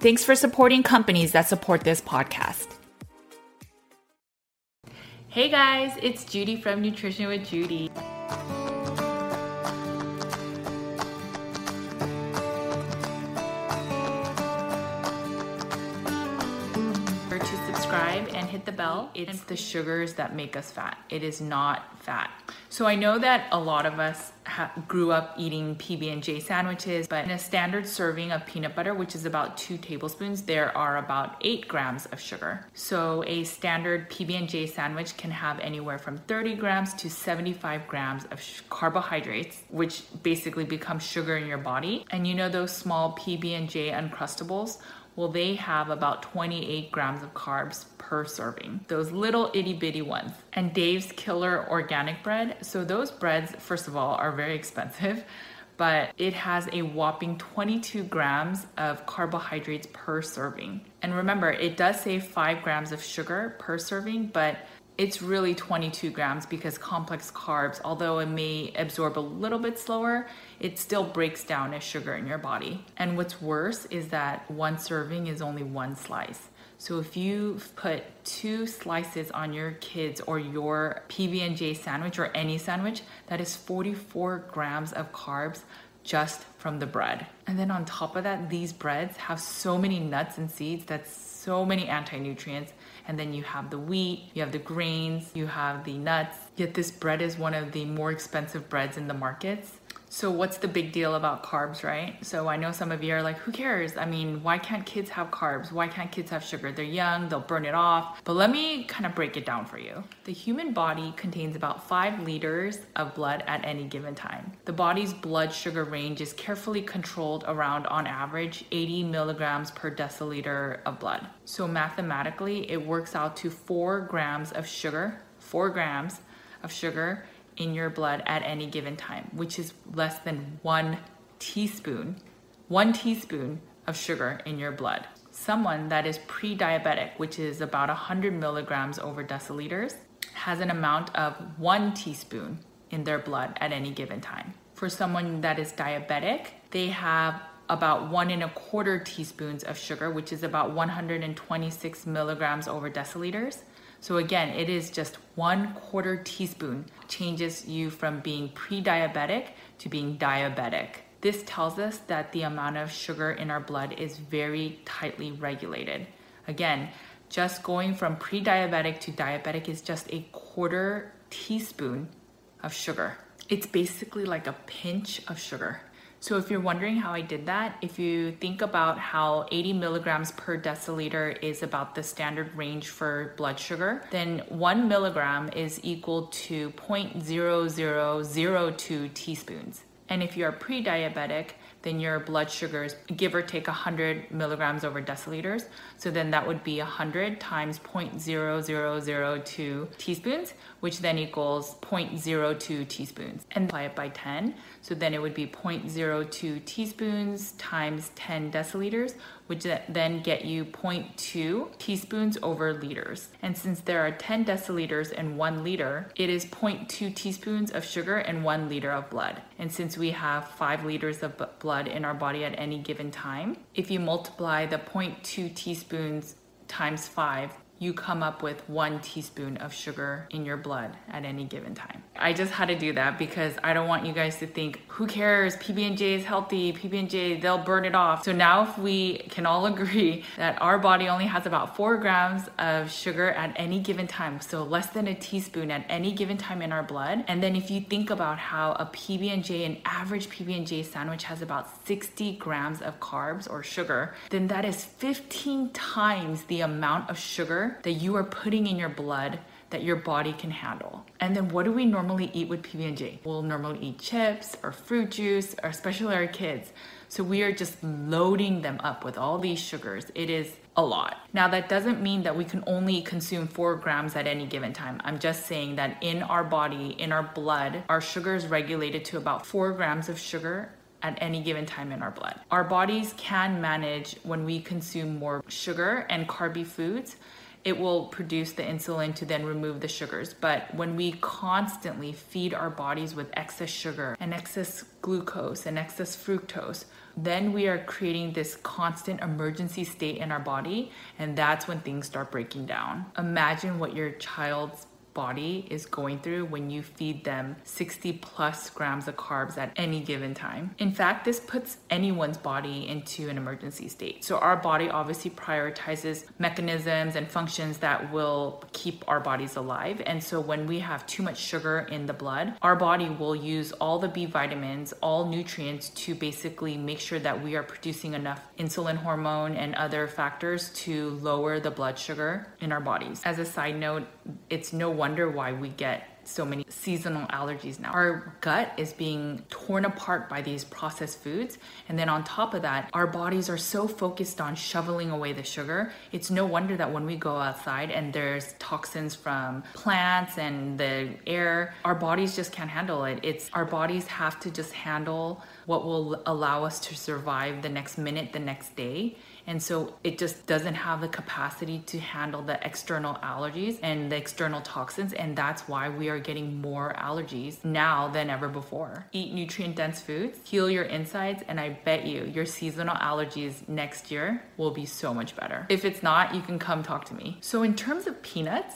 Thanks for supporting companies that support this podcast. Hey guys, it's Judy from Nutrition with Judy. to subscribe and hit the bell. It's the sugars that make us fat. It is not fat. So I know that a lot of us grew up eating PB and J sandwiches, but in a standard serving of peanut butter, which is about two tablespoons, there are about eight grams of sugar. So a standard PB and J sandwich can have anywhere from 30 grams to 75 grams of carbohydrates, which basically become sugar in your body. And you know those small PB and J uncrustables well, they have about 28 grams of carbs per serving, those little itty bitty ones. And Dave's Killer Organic Bread, so those breads, first of all, are very expensive, but it has a whopping 22 grams of carbohydrates per serving. And remember, it does say 5 grams of sugar per serving, but it's really 22 grams because complex carbs, although it may absorb a little bit slower, it still breaks down as sugar in your body. And what's worse is that one serving is only one slice. So if you put two slices on your kids or your PB&J sandwich or any sandwich, that is 44 grams of carbs just from the bread. And then on top of that, these breads have so many nuts and seeds that's so many anti-nutrients and then you have the wheat, you have the grains, you have the nuts. Yet this bread is one of the more expensive breads in the markets. So, what's the big deal about carbs, right? So, I know some of you are like, who cares? I mean, why can't kids have carbs? Why can't kids have sugar? They're young, they'll burn it off. But let me kind of break it down for you. The human body contains about five liters of blood at any given time. The body's blood sugar range is carefully controlled around, on average, 80 milligrams per deciliter of blood. So, mathematically, it works out to four grams of sugar, four grams of sugar in your blood at any given time, which is less than one teaspoon, one teaspoon of sugar in your blood. Someone that is pre diabetic, which is about 100 milligrams over deciliters, has an amount of one teaspoon in their blood at any given time. For someone that is diabetic, they have about one and a quarter teaspoons of sugar, which is about 126 milligrams over deciliters. So again, it is just one quarter teaspoon changes you from being pre-diabetic to being diabetic. This tells us that the amount of sugar in our blood is very tightly regulated. Again, just going from pre-diabetic to diabetic is just a quarter teaspoon of sugar. It's basically like a pinch of sugar. So if you're wondering how I did that, if you think about how 80 milligrams per deciliter is about the standard range for blood sugar, then one milligram is equal to 0.0002 teaspoons. And if you're pre-diabetic, then your blood sugars give or take 100 milligrams over deciliters. So then that would be 100 times 0.0002 teaspoons, which then equals 0.02 teaspoons. And apply it by 10. So then it would be 0.02 teaspoons times 10 deciliters, which then get you 0.2 teaspoons over liters. And since there are 10 deciliters in one liter, it is 0.2 teaspoons of sugar and one liter of blood. And since we have five liters of blood in our body at any given time, if you multiply the 0.2 teaspoons times five, you come up with one teaspoon of sugar in your blood at any given time. I just had to do that because I don't want you guys to think, who cares? PB&J is healthy. PB&J, they'll burn it off. So now if we can all agree that our body only has about four grams of sugar at any given time, so less than a teaspoon at any given time in our blood. And then if you think about how a PB&J, an average PB&J sandwich has about 60 grams of carbs or sugar, then that is 15 times the amount of sugar that you are putting in your blood that your body can handle. And then what do we normally eat with PB&J? We'll normally eat chips or fruit juice, or especially our kids. So we are just loading them up with all these sugars. It is a lot. Now that doesn't mean that we can only consume four grams at any given time. I'm just saying that in our body, in our blood, our sugar is regulated to about four grams of sugar at any given time in our blood. Our bodies can manage when we consume more sugar and carby foods it will produce the insulin to then remove the sugars. But when we constantly feed our bodies with excess sugar and excess glucose and excess fructose, then we are creating this constant emergency state in our body, and that's when things start breaking down. Imagine what your child's body is going through when you feed them 60 plus grams of carbs at any given time. In fact, this puts anyone's body into an emergency state. So, our body obviously prioritizes mechanisms and functions that will keep our bodies alive. And so, when we have too much sugar in the blood, our body will use all the B vitamins, all nutrients to basically make sure that we are producing enough insulin hormone and other factors to lower the blood sugar in our bodies. As a side note, it's no wonder why we get so many seasonal allergies now. Our gut is being torn apart by these processed foods. And then on top of that, our bodies are so focused on shoveling away the sugar. It's no wonder that when we go outside and there's toxins from plants and the air, our bodies just can't handle it. It's our bodies have to just handle what will allow us to survive the next minute, the next day. And so it just doesn't have the capacity to handle the external allergies and the external toxins. And that's why we are getting more allergies now than ever before. Eat nutrient dense foods, heal your insides, and I bet you your seasonal allergies next year will be so much better. If it's not, you can come talk to me. So, in terms of peanuts,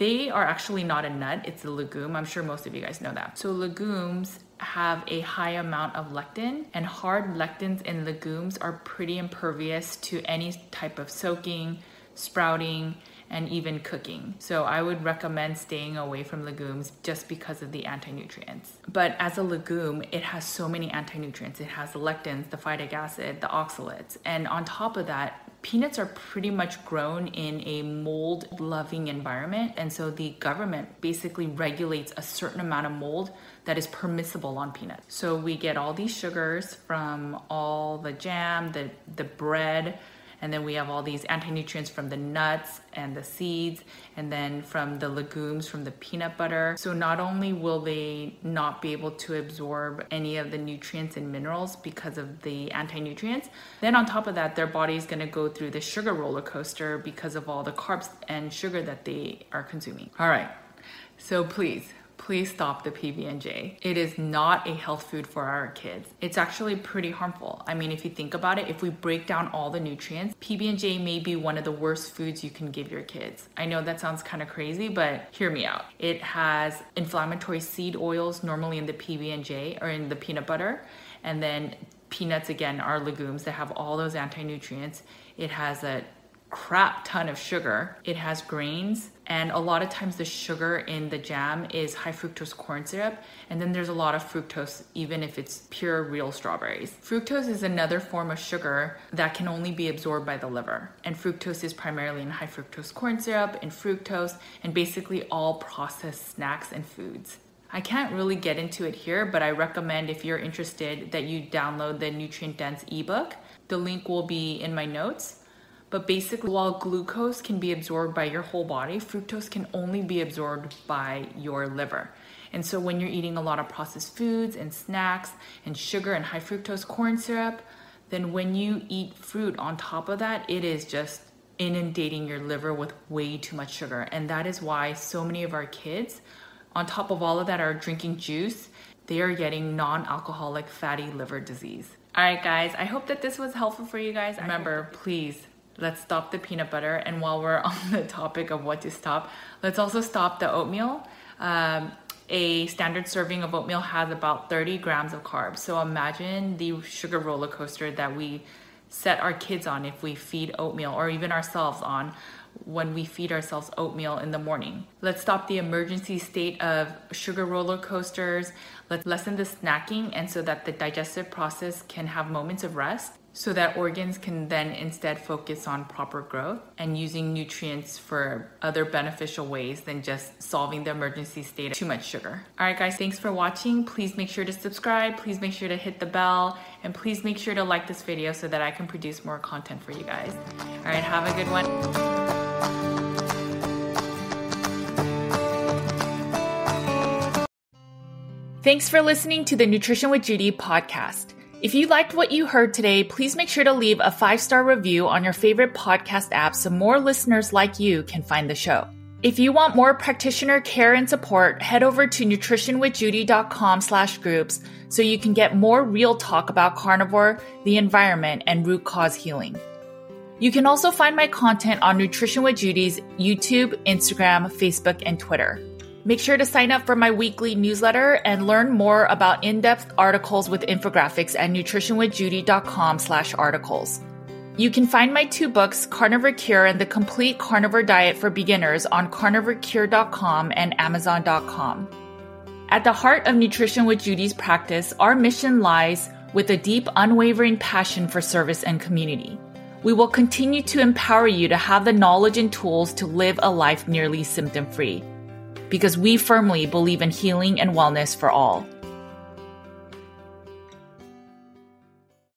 they are actually not a nut, it's a legume. I'm sure most of you guys know that. So, legumes have a high amount of lectin, and hard lectins in legumes are pretty impervious to any type of soaking, sprouting, and even cooking. So I would recommend staying away from legumes just because of the anti-nutrients. But as a legume, it has so many anti-nutrients. It has the lectins, the phytic acid, the oxalates, and on top of that, peanuts are pretty much grown in a mold loving environment and so the government basically regulates a certain amount of mold that is permissible on peanuts. So we get all these sugars from all the jam, the, the bread, and then we have all these anti-nutrients from the nuts and the seeds and then from the legumes from the peanut butter. So not only will they not be able to absorb any of the nutrients and minerals because of the anti-nutrients then on top of that their body is going to go through the sugar roller coaster because of all the carbs and sugar that they are consuming. All right. So please please stop the PB&J. It is not a health food for our kids. It's actually pretty harmful. I mean, if you think about it, if we break down all the nutrients, PB&J may be one of the worst foods you can give your kids. I know that sounds kind of crazy, but hear me out. It has inflammatory seed oils normally in the PB&J or in the peanut butter, and then peanuts again are legumes that have all those anti-nutrients. It has a crap ton of sugar. It has grains, and a lot of times the sugar in the jam is high fructose corn syrup, and then there's a lot of fructose, even if it's pure real strawberries. Fructose is another form of sugar that can only be absorbed by the liver, and fructose is primarily in high fructose corn syrup, in fructose, and basically all processed snacks and foods. I can't really get into it here, but I recommend if you're interested that you download the nutrient dense ebook. The link will be in my notes but basically, while glucose can be absorbed by your whole body, fructose can only be absorbed by your liver. And so, when you're eating a lot of processed foods and snacks and sugar and high fructose corn syrup, then when you eat fruit on top of that, it is just inundating your liver with way too much sugar. And that is why so many of our kids, on top of all of that, are drinking juice. They are getting non alcoholic fatty liver disease. All right, guys, I hope that this was helpful for you guys. Remember, please, let's stop the peanut butter. And while we're on the topic of what to stop, let's also stop the oatmeal. Um, a standard serving of oatmeal has about 30 grams of carbs. So imagine the sugar roller coaster that we set our kids on if we feed oatmeal or even ourselves on when we feed ourselves oatmeal in the morning. Let's stop the emergency state of sugar roller coasters. Let's lessen the snacking and so that the digestive process can have moments of rest so that organs can then instead focus on proper growth and using nutrients for other beneficial ways than just solving the emergency state of too much sugar. All right, guys, thanks for watching. Please make sure to subscribe. Please make sure to hit the bell and please make sure to like this video so that I can produce more content for you guys. All right, have a good one. Thanks for listening to the Nutrition with Judy podcast. If you liked what you heard today, please make sure to leave a five star review on your favorite podcast app so more listeners like you can find the show. If you want more practitioner care and support, head over to nutritionwithjudy.com slash groups so you can get more real talk about carnivore, the environment, and root cause healing. You can also find my content on Nutrition with Judy's YouTube, Instagram, Facebook, and Twitter. Make sure to sign up for my weekly newsletter and learn more about in-depth articles with infographics at nutritionwithjudy.com slash articles. You can find my two books, Carnivore Cure and The Complete Carnivore Diet for Beginners on carnivorecure.com and amazon.com. At the heart of Nutrition with Judy's practice, our mission lies with a deep, unwavering passion for service and community. We will continue to empower you to have the knowledge and tools to live a life nearly symptom free because we firmly believe in healing and wellness for all.